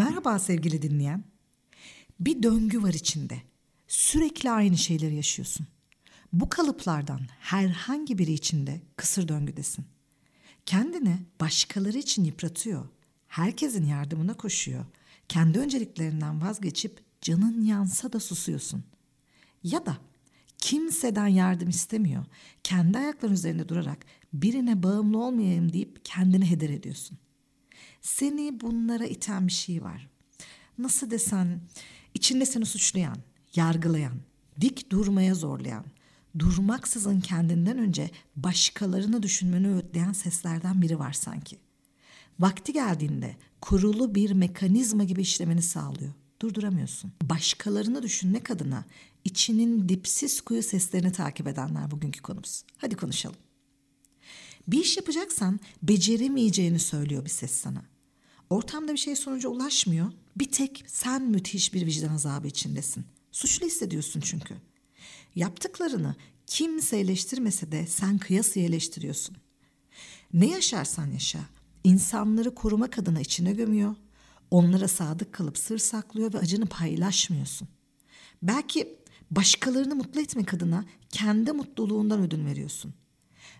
Merhaba sevgili dinleyen. Bir döngü var içinde. Sürekli aynı şeyleri yaşıyorsun. Bu kalıplardan herhangi biri içinde kısır döngüdesin. Kendini başkaları için yıpratıyor. Herkesin yardımına koşuyor. Kendi önceliklerinden vazgeçip canın yansa da susuyorsun. Ya da kimseden yardım istemiyor. Kendi ayakların üzerinde durarak birine bağımlı olmayayım deyip kendini heder ediyorsun. Seni bunlara iten bir şey var. Nasıl desen içinde seni suçlayan, yargılayan, dik durmaya zorlayan, durmaksızın kendinden önce başkalarını düşünmeni öğütleyen seslerden biri var sanki. Vakti geldiğinde kurulu bir mekanizma gibi işlemeni sağlıyor. Durduramıyorsun. Başkalarını düşünmek adına içinin dipsiz kuyu seslerini takip edenler bugünkü konumuz. Hadi konuşalım. Bir iş yapacaksan beceremeyeceğini söylüyor bir ses sana. Ortamda bir şey sonuca ulaşmıyor. Bir tek sen müthiş bir vicdan azabı içindesin. Suçlu hissediyorsun çünkü. Yaptıklarını kimse eleştirmese de sen kıyasıya eleştiriyorsun. Ne yaşarsan yaşa, insanları korumak adına içine gömüyor, onlara sadık kalıp sır saklıyor ve acını paylaşmıyorsun. Belki başkalarını mutlu etmek adına kendi mutluluğundan ödün veriyorsun.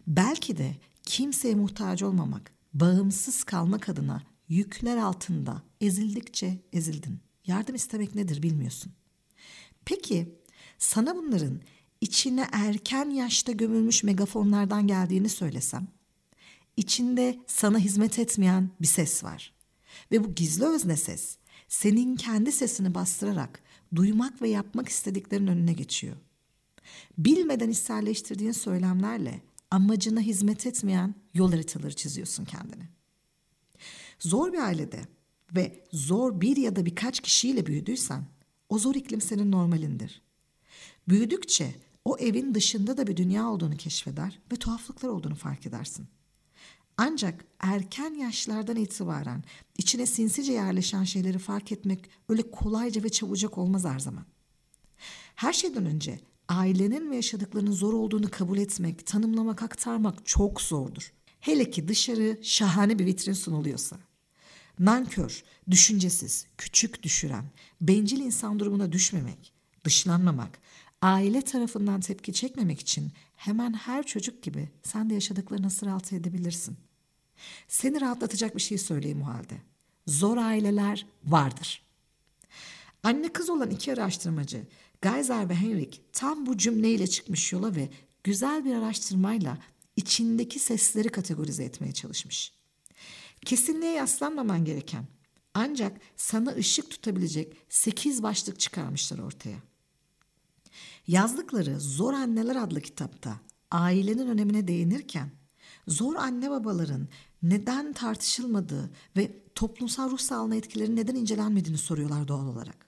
Belki de kimseye muhtaç olmamak, bağımsız kalmak adına yükler altında ezildikçe ezildin. Yardım istemek nedir bilmiyorsun. Peki sana bunların içine erken yaşta gömülmüş megafonlardan geldiğini söylesem, içinde sana hizmet etmeyen bir ses var. Ve bu gizli özne ses senin kendi sesini bastırarak duymak ve yapmak istediklerin önüne geçiyor. Bilmeden içselleştirdiğin söylemlerle amacına hizmet etmeyen yol haritaları çiziyorsun kendine. Zor bir ailede ve zor bir ya da birkaç kişiyle büyüdüysen o zor iklim senin normalindir. Büyüdükçe o evin dışında da bir dünya olduğunu keşfeder ve tuhaflıklar olduğunu fark edersin. Ancak erken yaşlardan itibaren içine sinsice yerleşen şeyleri fark etmek öyle kolayca ve çabucak olmaz her zaman. Her şeyden önce ailenin ve yaşadıklarının zor olduğunu kabul etmek, tanımlamak, aktarmak çok zordur. Hele ki dışarı şahane bir vitrin sunuluyorsa. Nankör, düşüncesiz, küçük düşüren, bencil insan durumuna düşmemek, dışlanmamak, aile tarafından tepki çekmemek için hemen her çocuk gibi sen de yaşadıklarını sıraltı edebilirsin. Seni rahatlatacak bir şey söyleyeyim o halde. Zor aileler vardır. Anne kız olan iki araştırmacı Geyser ve Henrik tam bu cümleyle çıkmış yola ve güzel bir araştırmayla içindeki sesleri kategorize etmeye çalışmış. Kesinliğe yaslanmaman gereken ancak sana ışık tutabilecek sekiz başlık çıkarmışlar ortaya. Yazdıkları Zor Anneler adlı kitapta ailenin önemine değinirken zor anne babaların neden tartışılmadığı ve toplumsal ruh sağlığına etkileri neden incelenmediğini soruyorlar doğal olarak.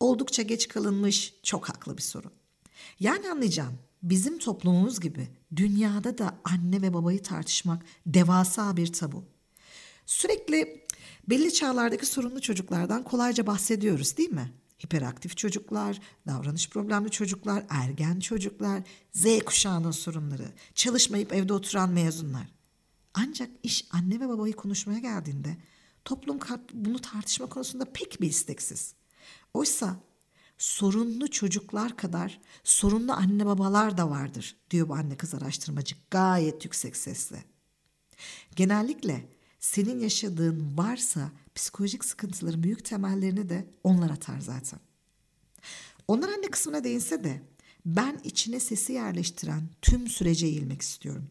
Oldukça geç kalınmış, çok haklı bir soru. Yani anlayacağım, bizim toplumumuz gibi dünyada da anne ve babayı tartışmak devasa bir tabu. Sürekli belli çağlardaki sorunlu çocuklardan kolayca bahsediyoruz değil mi? Hiperaktif çocuklar, davranış problemli çocuklar, ergen çocuklar, Z kuşağının sorunları, çalışmayıp evde oturan mezunlar. Ancak iş anne ve babayı konuşmaya geldiğinde toplum bunu tartışma konusunda pek bir isteksiz. Oysa sorunlu çocuklar kadar sorunlu anne babalar da vardır diyor bu anne kız araştırmacı gayet yüksek sesle. Genellikle senin yaşadığın varsa psikolojik sıkıntıların büyük temellerini de onlar atar zaten. Onlar anne kısmına değinse de ben içine sesi yerleştiren tüm sürece eğilmek istiyorum.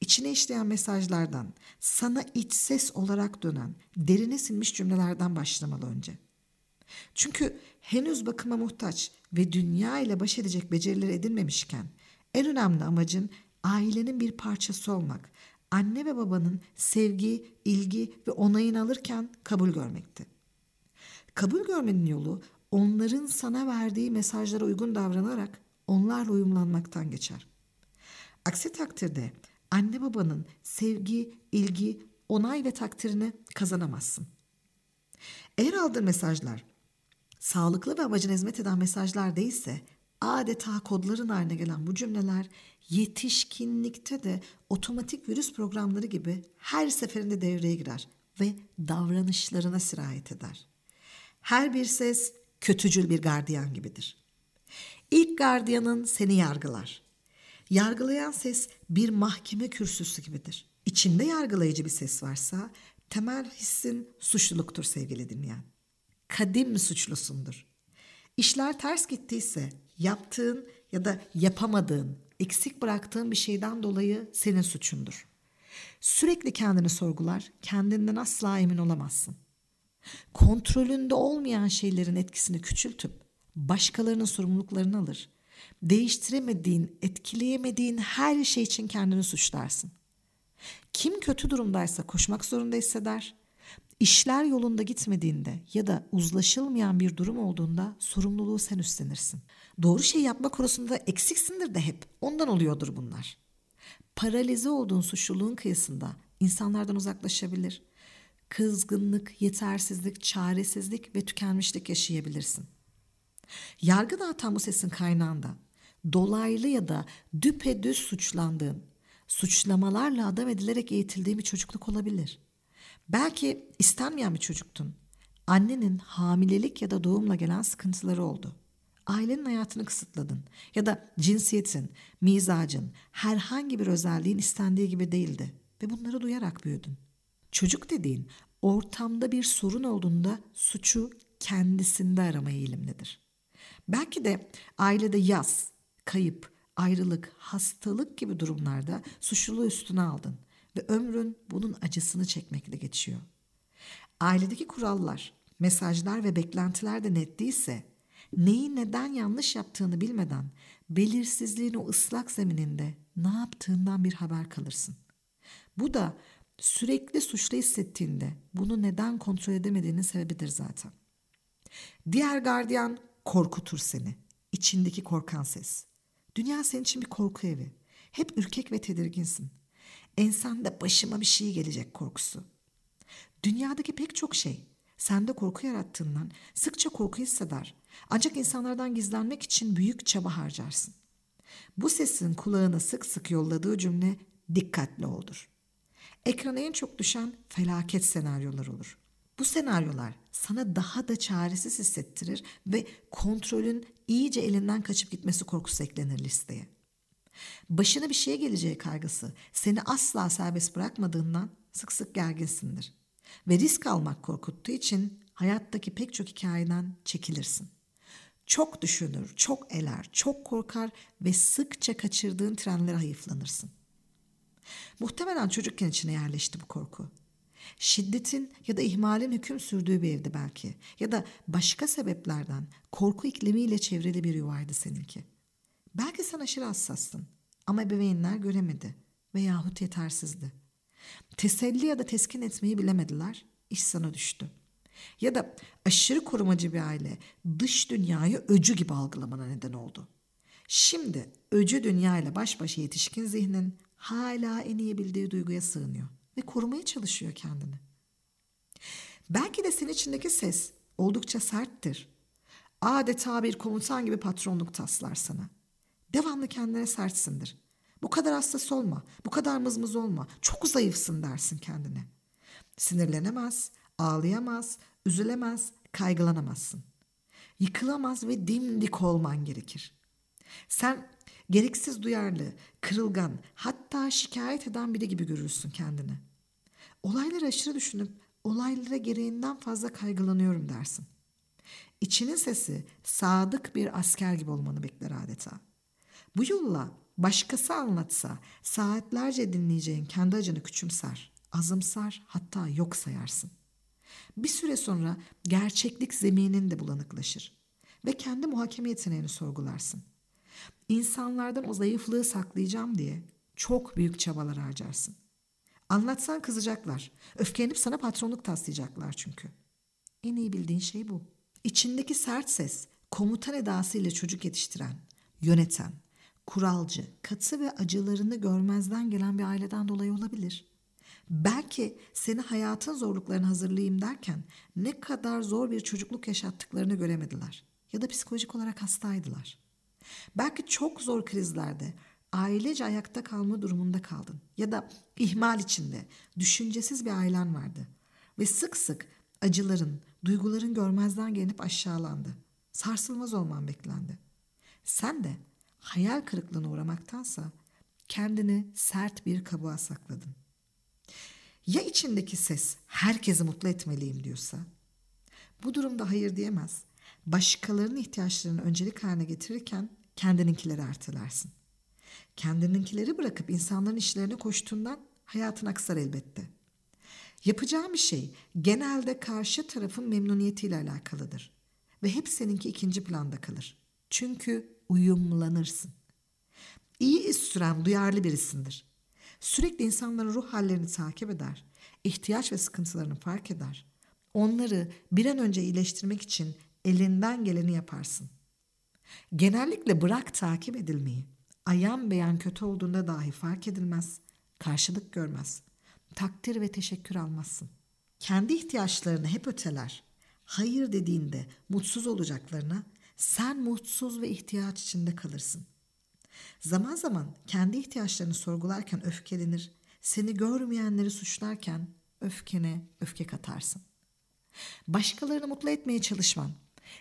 İçine işleyen mesajlardan, sana iç ses olarak dönen, derine sinmiş cümlelerden başlamalı önce. Çünkü henüz bakıma muhtaç ve dünya ile baş edecek becerileri edinmemişken en önemli amacın ailenin bir parçası olmak, anne ve babanın sevgi, ilgi ve onayını alırken kabul görmekti. Kabul görmenin yolu onların sana verdiği mesajlara uygun davranarak onlarla uyumlanmaktan geçer. Aksi takdirde anne babanın sevgi, ilgi, onay ve takdirini kazanamazsın. Eğer aldığın mesajlar sağlıklı ve amacına hizmet eden mesajlar değilse adeta kodların haline gelen bu cümleler yetişkinlikte de otomatik virüs programları gibi her seferinde devreye girer ve davranışlarına sirayet eder. Her bir ses kötücül bir gardiyan gibidir. İlk gardiyanın seni yargılar. Yargılayan ses bir mahkeme kürsüsü gibidir. İçinde yargılayıcı bir ses varsa temel hissin suçluluktur sevgili dinleyen. Kadim suçlusundur. İşler ters gittiyse yaptığın ya da yapamadığın, eksik bıraktığın bir şeyden dolayı senin suçundur. Sürekli kendini sorgular, kendinden asla emin olamazsın. Kontrolünde olmayan şeylerin etkisini küçültüp başkalarının sorumluluklarını alır. Değiştiremediğin, etkileyemediğin her şey için kendini suçlarsın. Kim kötü durumdaysa koşmak zorunda hisseder. İşler yolunda gitmediğinde ya da uzlaşılmayan bir durum olduğunda sorumluluğu sen üstlenirsin. Doğru şey yapma konusunda eksiksindir de hep. Ondan oluyordur bunlar. Paralize olduğun suçluluğun kıyısında insanlardan uzaklaşabilir. Kızgınlık, yetersizlik, çaresizlik ve tükenmişlik yaşayabilirsin. Yargı dağıtan bu sesin kaynağında dolaylı ya da düpedüz suçlandığın, suçlamalarla adam edilerek eğitildiğin bir çocukluk olabilir. Belki istenmeyen bir çocuktun. Annenin hamilelik ya da doğumla gelen sıkıntıları oldu. Ailenin hayatını kısıtladın ya da cinsiyetin, mizacın, herhangi bir özelliğin istendiği gibi değildi ve bunları duyarak büyüdün. Çocuk dediğin ortamda bir sorun olduğunda suçu kendisinde arama eğilimlidir. Belki de ailede yaz, kayıp, ayrılık, hastalık gibi durumlarda suçluluğu üstüne aldın ve ömrün bunun acısını çekmekle geçiyor. Ailedeki kurallar, mesajlar ve beklentiler de net değilse neyi neden yanlış yaptığını bilmeden belirsizliğin o ıslak zemininde ne yaptığından bir haber kalırsın. Bu da sürekli suçlu hissettiğinde bunu neden kontrol edemediğinin sebebidir zaten. Diğer gardiyan korkutur seni. İçindeki korkan ses. Dünya senin için bir korku evi. Hep ürkek ve tedirginsin. Ensende başıma bir şey gelecek korkusu. Dünyadaki pek çok şey sende korku yarattığından sıkça korku hisseder. Ancak insanlardan gizlenmek için büyük çaba harcarsın. Bu sesin kulağına sık sık yolladığı cümle dikkatli oldur. Ekrana en çok düşen felaket senaryolar olur. Bu senaryolar sana daha da çaresiz hissettirir ve kontrolün iyice elinden kaçıp gitmesi korkusu eklenir listeye. Başına bir şey geleceği kaygısı seni asla serbest bırakmadığından sık sık gerginsindir. Ve risk almak korkuttuğu için hayattaki pek çok hikayeden çekilirsin. Çok düşünür, çok eler, çok korkar ve sıkça kaçırdığın trenlere hayıflanırsın. Muhtemelen çocukken içine yerleşti bu korku. Şiddetin ya da ihmalin hüküm sürdüğü bir evdi belki. Ya da başka sebeplerden korku iklimiyle çevrili bir yuvaydı seninki. Belki sen aşırı hassastın ama ebeveynler göremedi veyahut yetersizdi. Teselli ya da teskin etmeyi bilemediler, iş sana düştü. Ya da aşırı korumacı bir aile dış dünyayı öcü gibi algılamana neden oldu. Şimdi öcü dünya ile baş başa yetişkin zihnin hala en iyi bildiği duyguya sığınıyor ve korumaya çalışıyor kendini. Belki de senin içindeki ses oldukça serttir. Adeta bir komutan gibi patronluk taslar sana. Devamlı kendine sertsindir. Bu kadar hassas olma, bu kadar mızmız olma, çok zayıfsın dersin kendine. Sinirlenemez, ağlayamaz, üzülemez, kaygılanamazsın. Yıkılamaz ve dimdik olman gerekir. Sen gereksiz duyarlı, kırılgan, hatta şikayet eden biri gibi görürsün kendini. Olayları aşırı düşünüp olaylara gereğinden fazla kaygılanıyorum dersin. İçinin sesi sadık bir asker gibi olmanı bekler adeta. Bu yolla başkası anlatsa saatlerce dinleyeceğin kendi acını küçümser, azımsar hatta yok sayarsın. Bir süre sonra gerçeklik zeminin de bulanıklaşır ve kendi muhakeme yeteneğini sorgularsın. İnsanlardan o zayıflığı saklayacağım diye çok büyük çabalar harcarsın. Anlatsan kızacaklar. Öfkelenip sana patronluk taslayacaklar çünkü. En iyi bildiğin şey bu. İçindeki sert ses, komutan edasıyla çocuk yetiştiren, yöneten, kuralcı, katı ve acılarını görmezden gelen bir aileden dolayı olabilir. Belki seni hayatın zorluklarına hazırlayayım derken ne kadar zor bir çocukluk yaşattıklarını göremediler. Ya da psikolojik olarak hastaydılar. Belki çok zor krizlerde ailece ayakta kalma durumunda kaldın. Ya da ihmal içinde düşüncesiz bir ailen vardı. ve sık sık acıların, duyguların görmezden gelinip aşağılandı. Sarsılmaz olman beklendi. Sen de hayal kırıklığına uğramaktansa kendini sert bir kabuğa sakladın. Ya içindeki ses herkesi mutlu etmeliyim diyorsa? Bu durumda hayır diyemez. Başkalarının ihtiyaçlarını öncelik haline getirirken kendininkileri ertelersin. Kendininkileri bırakıp insanların işlerine koştuğundan hayatın aksar elbette. Yapacağım bir şey genelde karşı tarafın memnuniyetiyle alakalıdır. Ve hep seninki ikinci planda kalır. Çünkü uyumlanırsın. İyi iz süren duyarlı birisindir. Sürekli insanların ruh hallerini takip eder. ihtiyaç ve sıkıntılarını fark eder. Onları bir an önce iyileştirmek için elinden geleni yaparsın. Genellikle bırak takip edilmeyi. Ayan beyan kötü olduğunda dahi fark edilmez, karşılık görmez. Takdir ve teşekkür almazsın. Kendi ihtiyaçlarını hep öteler. Hayır dediğinde mutsuz olacaklarına sen mutsuz ve ihtiyaç içinde kalırsın. Zaman zaman kendi ihtiyaçlarını sorgularken öfkelenir, seni görmeyenleri suçlarken öfkene öfke katarsın. Başkalarını mutlu etmeye çalışman,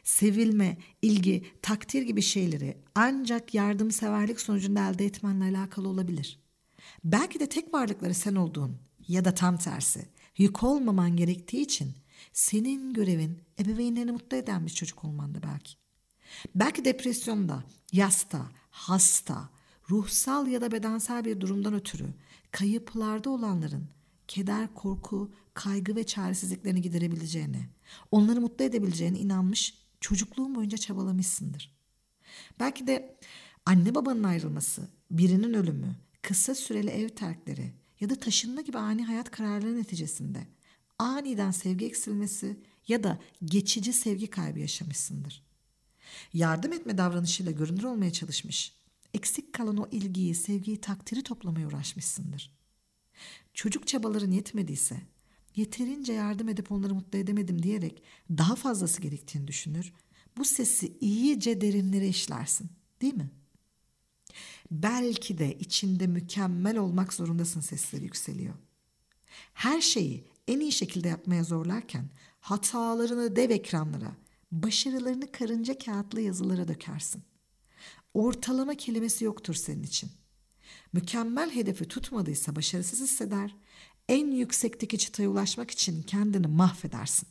sevilme, ilgi, takdir gibi şeyleri ancak yardımseverlik sonucunda elde etmenle alakalı olabilir. Belki de tek varlıkları sen olduğun ya da tam tersi yük olmaman gerektiği için senin görevin ebeveynlerini mutlu eden bir çocuk olmanda belki. Belki depresyonda, yasta, hasta, ruhsal ya da bedensel bir durumdan ötürü kayıplarda olanların keder, korku, kaygı ve çaresizliklerini giderebileceğine, onları mutlu edebileceğine inanmış, çocukluğun boyunca çabalamışsındır. Belki de anne babanın ayrılması, birinin ölümü, kısa süreli ev terkleri ya da taşınma gibi ani hayat kararları neticesinde aniden sevgi eksilmesi ya da geçici sevgi kaybı yaşamışsındır. Yardım etme davranışıyla görünür olmaya çalışmış, eksik kalan o ilgiyi, sevgiyi, takdiri toplamaya uğraşmışsındır. Çocuk çabaların yetmediyse, yeterince yardım edip onları mutlu edemedim diyerek daha fazlası gerektiğini düşünür, bu sesi iyice derinlere işlersin, değil mi? Belki de içinde mükemmel olmak zorundasın sesleri yükseliyor. Her şeyi en iyi şekilde yapmaya zorlarken hatalarını dev ekranlara, başarılarını karınca kağıtlı yazılara dökersin. Ortalama kelimesi yoktur senin için. Mükemmel hedefi tutmadıysa başarısız hisseder, en yüksekteki çıtaya ulaşmak için kendini mahvedersin.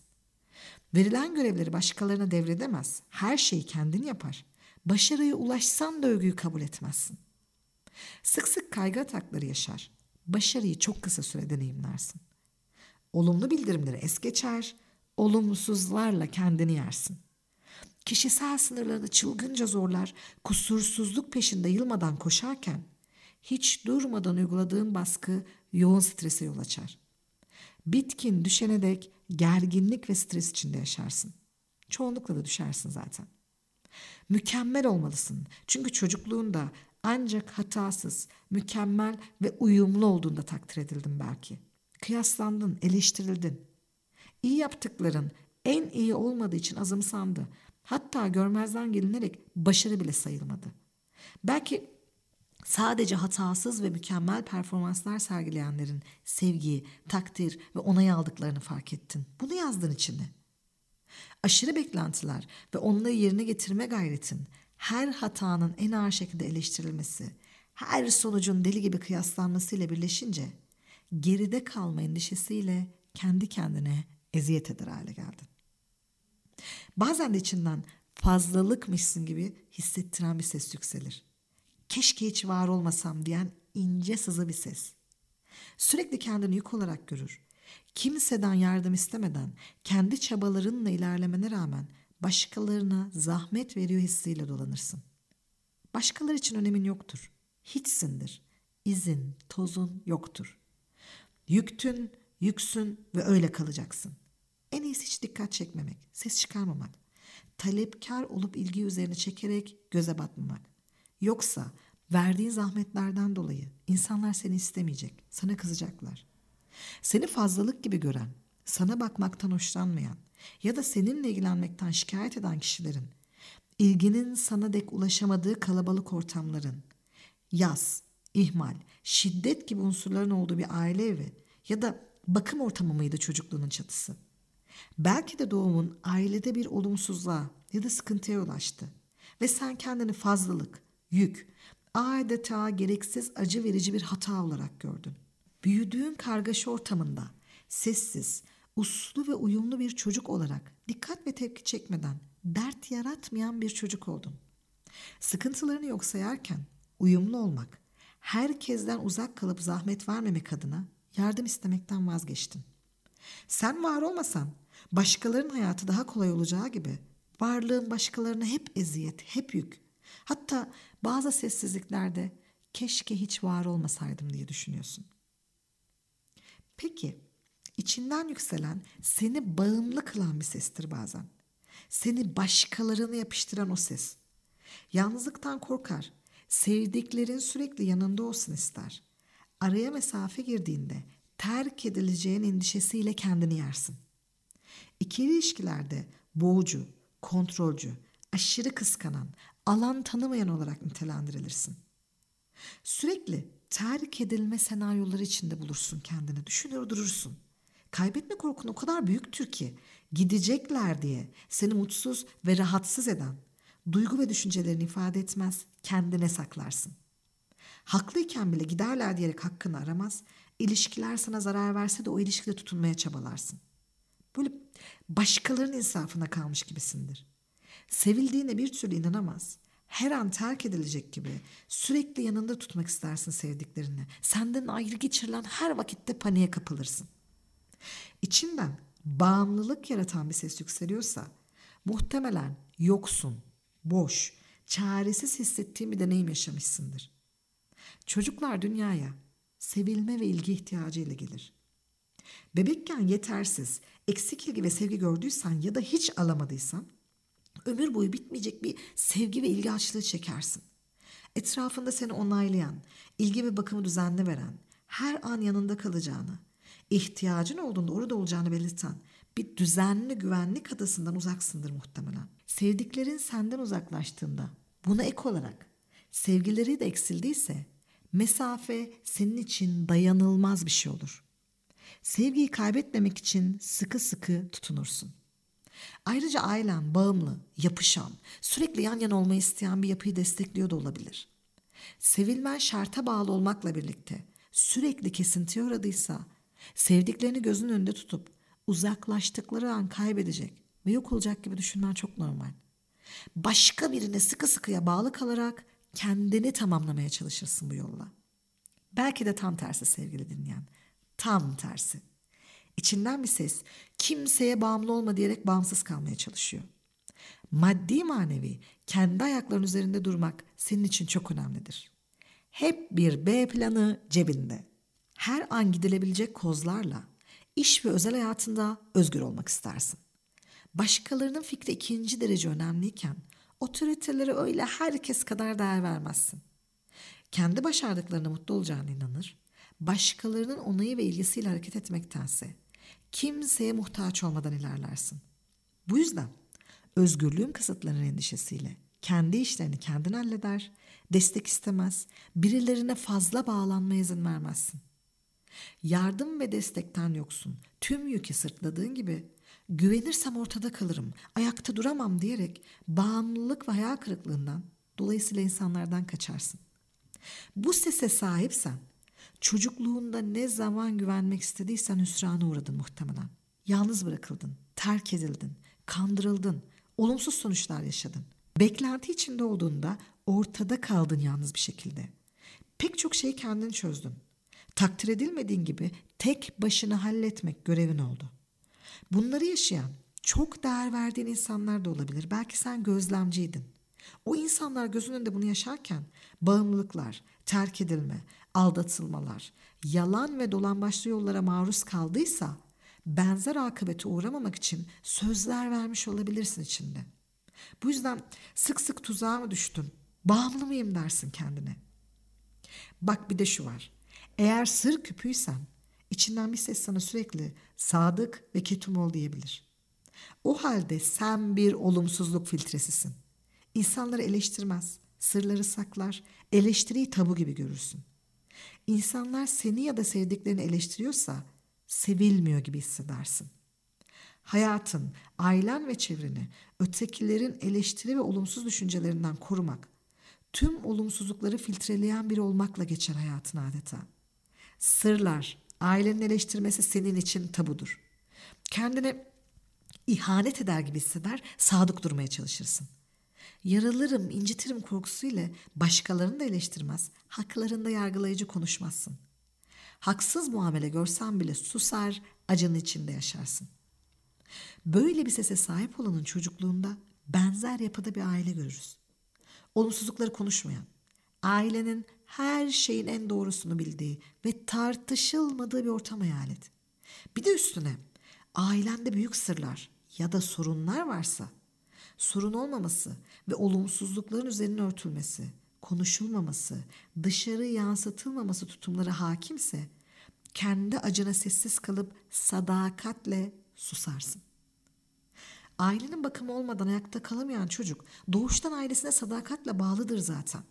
Verilen görevleri başkalarına devredemez, her şeyi kendin yapar. Başarıya ulaşsan da övgüyü kabul etmezsin. Sık sık kaygı atakları yaşar. Başarıyı çok kısa sürede deneyimlersin. Olumlu bildirimleri es geçer, olumsuzlarla kendini yersin. Kişisel sınırlarını çılgınca zorlar, kusursuzluk peşinde yılmadan koşarken hiç durmadan uyguladığın baskı yoğun strese yol açar. Bitkin düşene dek gerginlik ve stres içinde yaşarsın. Çoğunlukla da düşersin zaten. Mükemmel olmalısın. Çünkü çocukluğunda ancak hatasız, mükemmel ve uyumlu olduğunda takdir edildin belki. Kıyaslandın, eleştirildin. İyi yaptıkların en iyi olmadığı için azımsandı. Hatta görmezden gelinerek başarı bile sayılmadı. Belki sadece hatasız ve mükemmel performanslar sergileyenlerin sevgi, takdir ve onay aldıklarını fark ettin. Bunu yazdın içine. Aşırı beklentiler ve onları yerine getirme gayretin, her hatanın en ağır şekilde eleştirilmesi, her sonucun deli gibi kıyaslanmasıyla birleşince geride kalma endişesiyle kendi kendine eziyet eder hale geldin. Bazen de içinden fazlalıkmışsın gibi hissettiren bir ses yükselir. Keşke hiç var olmasam diyen ince sızı bir ses. Sürekli kendini yük olarak görür. Kimseden yardım istemeden kendi çabalarınla ilerlemene rağmen başkalarına zahmet veriyor hissiyle dolanırsın. Başkaları için önemin yoktur. Hiçsindir. İzin, tozun yoktur. Yüktün, yüksün ve öyle kalacaksın. En iyisi hiç dikkat çekmemek, ses çıkarmamak. Talepkar olup ilgi üzerine çekerek göze batmamak. Yoksa verdiğin zahmetlerden dolayı insanlar seni istemeyecek, sana kızacaklar. Seni fazlalık gibi gören, sana bakmaktan hoşlanmayan ya da seninle ilgilenmekten şikayet eden kişilerin, ilginin sana dek ulaşamadığı kalabalık ortamların, yaz, ihmal, şiddet gibi unsurların olduğu bir aile evi ya da bakım ortamı mıydı çocukluğunun çatısı? Belki de doğumun ailede bir olumsuzluğa ya da sıkıntıya ulaştı. Ve sen kendini fazlalık, yük, adeta gereksiz acı verici bir hata olarak gördün. Büyüdüğün kargaşa ortamında sessiz, uslu ve uyumlu bir çocuk olarak dikkat ve tepki çekmeden dert yaratmayan bir çocuk oldun. Sıkıntılarını yok sayarken uyumlu olmak, herkesten uzak kalıp zahmet vermemek adına yardım istemekten vazgeçtin. Sen var olmasan başkalarının hayatı daha kolay olacağı gibi varlığın başkalarına hep eziyet, hep yük. Hatta bazı sessizliklerde keşke hiç var olmasaydım diye düşünüyorsun. Peki içinden yükselen seni bağımlı kılan bir sestir bazen. Seni başkalarına yapıştıran o ses. Yalnızlıktan korkar. Sevdiklerin sürekli yanında olsun ister. Araya mesafe girdiğinde terk edileceğin endişesiyle kendini yersin. İkili ilişkilerde boğucu, kontrolcü, aşırı kıskanan, alan tanımayan olarak nitelendirilirsin. Sürekli terk edilme senaryoları içinde bulursun kendini, düşünür durursun. Kaybetme korkun o kadar büyüktür ki gidecekler diye seni mutsuz ve rahatsız eden duygu ve düşüncelerini ifade etmez, kendine saklarsın. Haklıyken bile giderler diyerek hakkını aramaz, ilişkiler sana zarar verse de o ilişkide tutunmaya çabalarsın. Böyle başkalarının insafına kalmış gibisindir. Sevildiğine bir türlü inanamaz. Her an terk edilecek gibi sürekli yanında tutmak istersin sevdiklerini. Senden ayrı geçirilen her vakitte paniğe kapılırsın. İçinden bağımlılık yaratan bir ses yükseliyorsa muhtemelen yoksun, boş, çaresiz hissettiğin bir deneyim yaşamışsındır. Çocuklar dünyaya sevilme ve ilgi ihtiyacıyla gelir. Bebekken yetersiz, eksik ilgi ve sevgi gördüysen ya da hiç alamadıysan ömür boyu bitmeyecek bir sevgi ve ilgi açlığı çekersin. Etrafında seni onaylayan, ilgi ve bakımı düzenli veren, her an yanında kalacağını, ihtiyacın olduğunda orada olacağını belirten bir düzenli güvenlik adasından uzaksındır muhtemelen. Sevdiklerin senden uzaklaştığında buna ek olarak sevgileri de eksildiyse mesafe senin için dayanılmaz bir şey olur. Sevgiyi kaybetmemek için sıkı sıkı tutunursun. Ayrıca ailen bağımlı, yapışan, sürekli yan yana olmayı isteyen bir yapıyı destekliyor da olabilir. Sevilmen şarta bağlı olmakla birlikte sürekli kesintiye uğradıysa sevdiklerini gözün önünde tutup uzaklaştıkları an kaybedecek ve yok olacak gibi düşünmen çok normal. Başka birine sıkı sıkıya bağlı kalarak kendini tamamlamaya çalışırsın bu yolla. Belki de tam tersi sevgili dinleyen. Tam tersi. İçinden bir ses kimseye bağımlı olma diyerek bağımsız kalmaya çalışıyor. Maddi manevi kendi ayaklarının üzerinde durmak senin için çok önemlidir. Hep bir B planı cebinde. Her an gidilebilecek kozlarla iş ve özel hayatında özgür olmak istersin. Başkalarının fikri ikinci derece önemliyken otoritelere öyle herkes kadar değer vermezsin. Kendi başardıklarına mutlu olacağına inanır, başkalarının onayı ve ilgisiyle hareket etmektense kimseye muhtaç olmadan ilerlersin. Bu yüzden özgürlüğün kısıtlarının endişesiyle kendi işlerini kendin halleder, destek istemez, birilerine fazla bağlanmaya izin vermezsin. Yardım ve destekten yoksun. Tüm yükü sırtladığın gibi güvenirsem ortada kalırım, ayakta duramam diyerek bağımlılık ve hayal kırıklığından dolayısıyla insanlardan kaçarsın. Bu sese sahipsen çocukluğunda ne zaman güvenmek istediysen hüsrana uğradın muhtemelen. Yalnız bırakıldın, terk edildin, kandırıldın, olumsuz sonuçlar yaşadın. Beklenti içinde olduğunda ortada kaldın yalnız bir şekilde. Pek çok şeyi kendin çözdün. Takdir edilmediğin gibi tek başına halletmek görevin oldu. Bunları yaşayan, çok değer verdiğin insanlar da olabilir. Belki sen gözlemciydin. O insanlar gözünün önünde bunu yaşarken bağımlılıklar, terk edilme, aldatılmalar, yalan ve dolambaçlı yollara maruz kaldıysa benzer akıbete uğramamak için sözler vermiş olabilirsin içinde. Bu yüzden sık sık tuzağa mı düştün? Bağımlı mıyım dersin kendine. Bak bir de şu var. Eğer sır küpüysen içinden bir ses sana sürekli sadık ve ketum ol diyebilir. O halde sen bir olumsuzluk filtresisin. İnsanları eleştirmez, sırları saklar, eleştiriyi tabu gibi görürsün. İnsanlar seni ya da sevdiklerini eleştiriyorsa sevilmiyor gibi hissedersin. Hayatın, ailen ve çevreni ötekilerin eleştiri ve olumsuz düşüncelerinden korumak, tüm olumsuzlukları filtreleyen biri olmakla geçer hayatın adeta. Sırlar, ailenin eleştirmesi senin için tabudur. Kendini ihanet eder gibi hisseder, sadık durmaya çalışırsın. Yaralırım, incitirim korkusuyla başkalarını da eleştirmez, haklarında yargılayıcı konuşmazsın. Haksız muamele görsen bile susar, acının içinde yaşarsın. Böyle bir sese sahip olanın çocukluğunda benzer yapıda bir aile görürüz. Olumsuzlukları konuşmayan, ailenin her şeyin en doğrusunu bildiği ve tartışılmadığı bir ortam hayal et. Bir de üstüne ailende büyük sırlar ya da sorunlar varsa sorun olmaması ve olumsuzlukların üzerine örtülmesi, konuşulmaması, dışarı yansıtılmaması tutumları hakimse kendi acına sessiz kalıp sadakatle susarsın. Ailenin bakımı olmadan ayakta kalamayan çocuk doğuştan ailesine sadakatle bağlıdır zaten.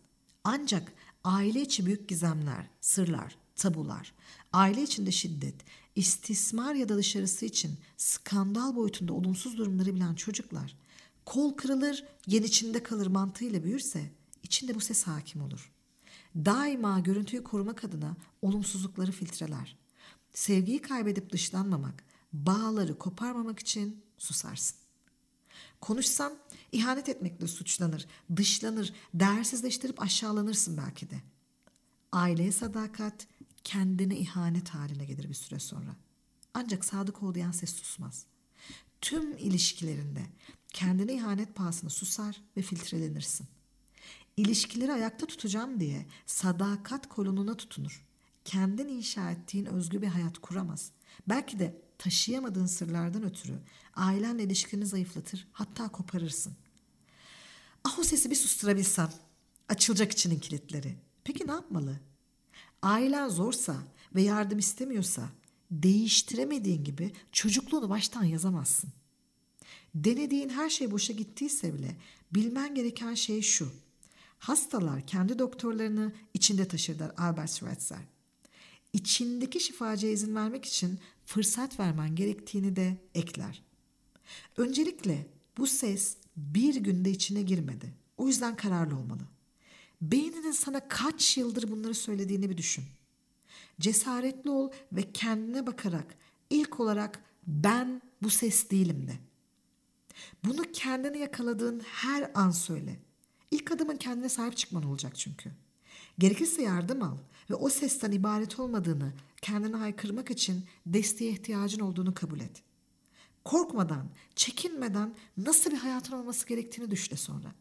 Ancak aile içi büyük gizemler, sırlar, tabular, aile içinde şiddet, istismar ya da dışarısı için skandal boyutunda olumsuz durumları bilen çocuklar kol kırılır, yen içinde kalır mantığıyla büyürse içinde bu ses hakim olur. Daima görüntüyü korumak adına olumsuzlukları filtreler. Sevgiyi kaybedip dışlanmamak, bağları koparmamak için susarsın. Konuşsan ihanet etmekle suçlanır, dışlanır, değersizleştirip aşağılanırsın belki de. Aileye sadakat kendine ihanet haline gelir bir süre sonra. Ancak sadık ol diyen ses susmaz. Tüm ilişkilerinde kendine ihanet pahasına susar ve filtrelenirsin. İlişkileri ayakta tutacağım diye sadakat kolonuna tutunur. Kendin inşa ettiğin özgü bir hayat kuramaz. Belki de taşıyamadığın sırlardan ötürü ailenle ilişkini zayıflatır hatta koparırsın. Ah o sesi bir susturabilsem. Açılacak içinin kilitleri. Peki ne yapmalı? Ailen zorsa ve yardım istemiyorsa değiştiremediğin gibi çocukluğunu baştan yazamazsın. Denediğin her şey boşa gittiyse bile bilmen gereken şey şu. Hastalar kendi doktorlarını içinde taşır der Albert Schweitzer. İçindeki şifacıya izin vermek için fırsat vermen gerektiğini de ekler. Öncelikle bu ses bir günde içine girmedi. O yüzden kararlı olmalı. Beyninin sana kaç yıldır bunları söylediğini bir düşün. Cesaretli ol ve kendine bakarak ilk olarak ben bu ses değilim de. Bunu kendini yakaladığın her an söyle. İlk adımın kendine sahip çıkman olacak çünkü. Gerekirse yardım al ve o sesten ibaret olmadığını kendine haykırmak için desteğe ihtiyacın olduğunu kabul et. Korkmadan, çekinmeden nasıl bir hayatın olması gerektiğini düşle sonra.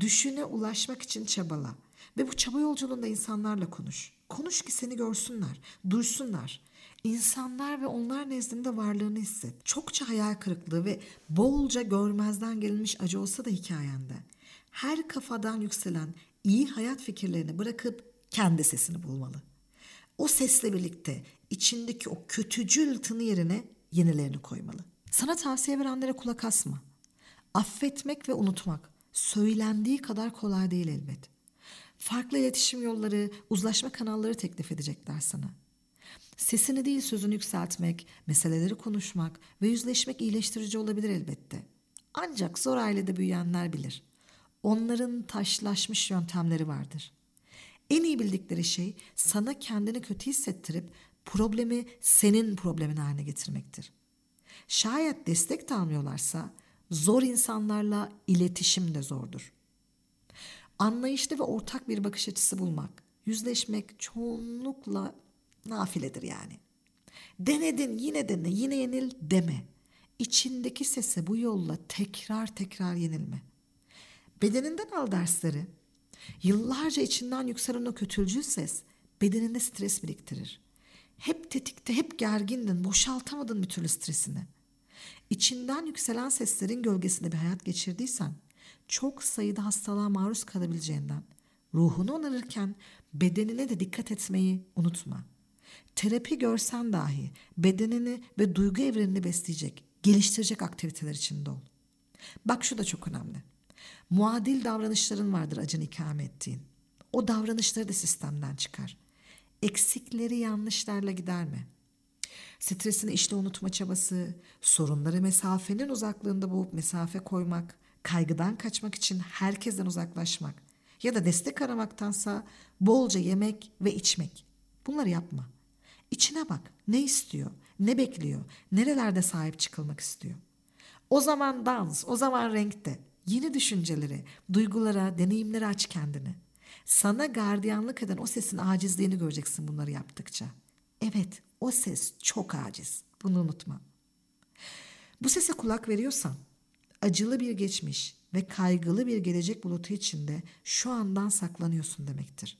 Düşüne ulaşmak için çabala ve bu çaba yolculuğunda insanlarla konuş. Konuş ki seni görsünler, duysunlar. İnsanlar ve onlar nezdinde varlığını hisset. Çokça hayal kırıklığı ve bolca görmezden gelinmiş acı olsa da hikayende. Her kafadan yükselen iyi hayat fikirlerini bırakıp kendi sesini bulmalı. O sesle birlikte içindeki o kötücül tını yerine yenilerini koymalı. Sana tavsiye verenlere kulak asma. Affetmek ve unutmak söylendiği kadar kolay değil elbet. Farklı iletişim yolları, uzlaşma kanalları teklif edecekler sana. Sesini değil sözünü yükseltmek, meseleleri konuşmak ve yüzleşmek iyileştirici olabilir elbette. Ancak zor ailede büyüyenler bilir. Onların taşlaşmış yöntemleri vardır. En iyi bildikleri şey sana kendini kötü hissettirip problemi senin problemin haline getirmektir. Şayet destek de almıyorlarsa zor insanlarla iletişim de zordur. Anlayışlı ve ortak bir bakış açısı bulmak, yüzleşmek çoğunlukla nafiledir yani. Denedin yine dene yine yenil deme. İçindeki sese bu yolla tekrar tekrar yenilme. Bedeninden al dersleri. Yıllarca içinden yükselen o kötülcül ses bedeninde stres biriktirir. Hep tetikte, hep gergindin, boşaltamadın bir türlü stresini. İçinden yükselen seslerin gölgesinde bir hayat geçirdiysen çok sayıda hastalığa maruz kalabileceğinden ruhunu onarırken bedenine de dikkat etmeyi unutma. Terapi görsen dahi bedenini ve duygu evrenini besleyecek, geliştirecek aktiviteler içinde ol. Bak şu da çok önemli. Muadil davranışların vardır acını ikame ettiğin. O davranışları da sistemden çıkar. Eksikleri yanlışlarla giderme. Stresini işte unutma çabası, sorunları mesafenin uzaklığında boğup mesafe koymak, kaygıdan kaçmak için herkesten uzaklaşmak ya da destek aramaktansa bolca yemek ve içmek. Bunları yapma. İçine bak. Ne istiyor? Ne bekliyor? Nerelerde sahip çıkılmak istiyor? O zaman dans, o zaman renkte. Yeni düşünceleri, duygulara, deneyimlere aç kendini. Sana gardiyanlık eden o sesin acizliğini göreceksin bunları yaptıkça. Evet, o ses çok aciz. Bunu unutma. Bu sese kulak veriyorsan, acılı bir geçmiş ve kaygılı bir gelecek bulutu içinde şu andan saklanıyorsun demektir.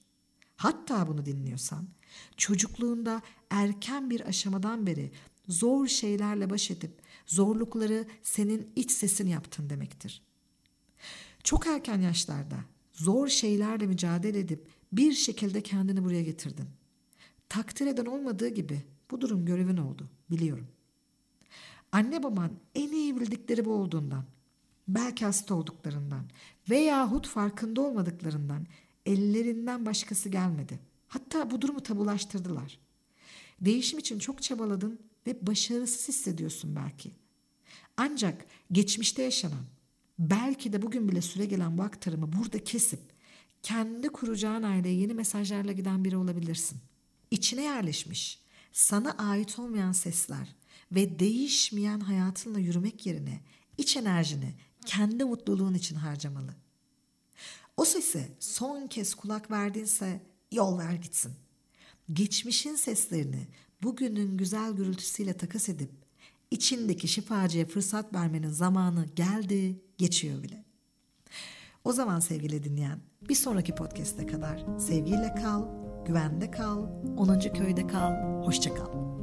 Hatta bunu dinliyorsan, çocukluğunda erken bir aşamadan beri zor şeylerle baş edip zorlukları senin iç sesin yaptın demektir. Çok erken yaşlarda zor şeylerle mücadele edip bir şekilde kendini buraya getirdin. Takdir eden olmadığı gibi bu durum görevin oldu, biliyorum. Anne baban en iyi bildikleri bu olduğundan, belki hasta olduklarından veyahut farkında olmadıklarından ellerinden başkası gelmedi. Hatta bu durumu tabulaştırdılar. Değişim için çok çabaladın ve başarısız hissediyorsun belki. Ancak geçmişte yaşanan, belki de bugün bile süre gelen bu aktarımı burada kesip kendi kuracağın aileye yeni mesajlarla giden biri olabilirsin. İçine yerleşmiş, sana ait olmayan sesler ve değişmeyen hayatınla yürümek yerine iç enerjini kendi mutluluğun için harcamalı. O sese son kez kulak verdinse yol ver gitsin. Geçmişin seslerini bugünün güzel gürültüsüyle takas edip içindeki şifacıya fırsat vermenin zamanı geldi, geçiyor bile. O zaman sevgili dinleyen bir sonraki podcast'e kadar sevgiyle kal, güvende kal, 10. köyde kal, hoşça kal.